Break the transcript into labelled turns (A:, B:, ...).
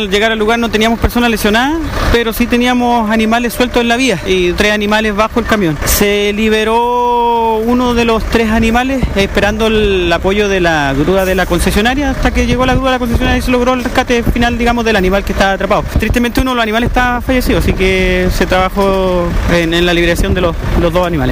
A: al llegar al lugar no teníamos personas lesionadas, pero sí teníamos animales sueltos en la vía y tres animales bajo el camión. Se liberó uno de los tres animales esperando el apoyo de la grúa de la concesionaria hasta que llegó la grúa de la concesionaria y se logró el rescate final, digamos, del animal que estaba atrapado. Tristemente uno de los animales está fallecido, así que se trabajó en, en la liberación de los, los dos animales.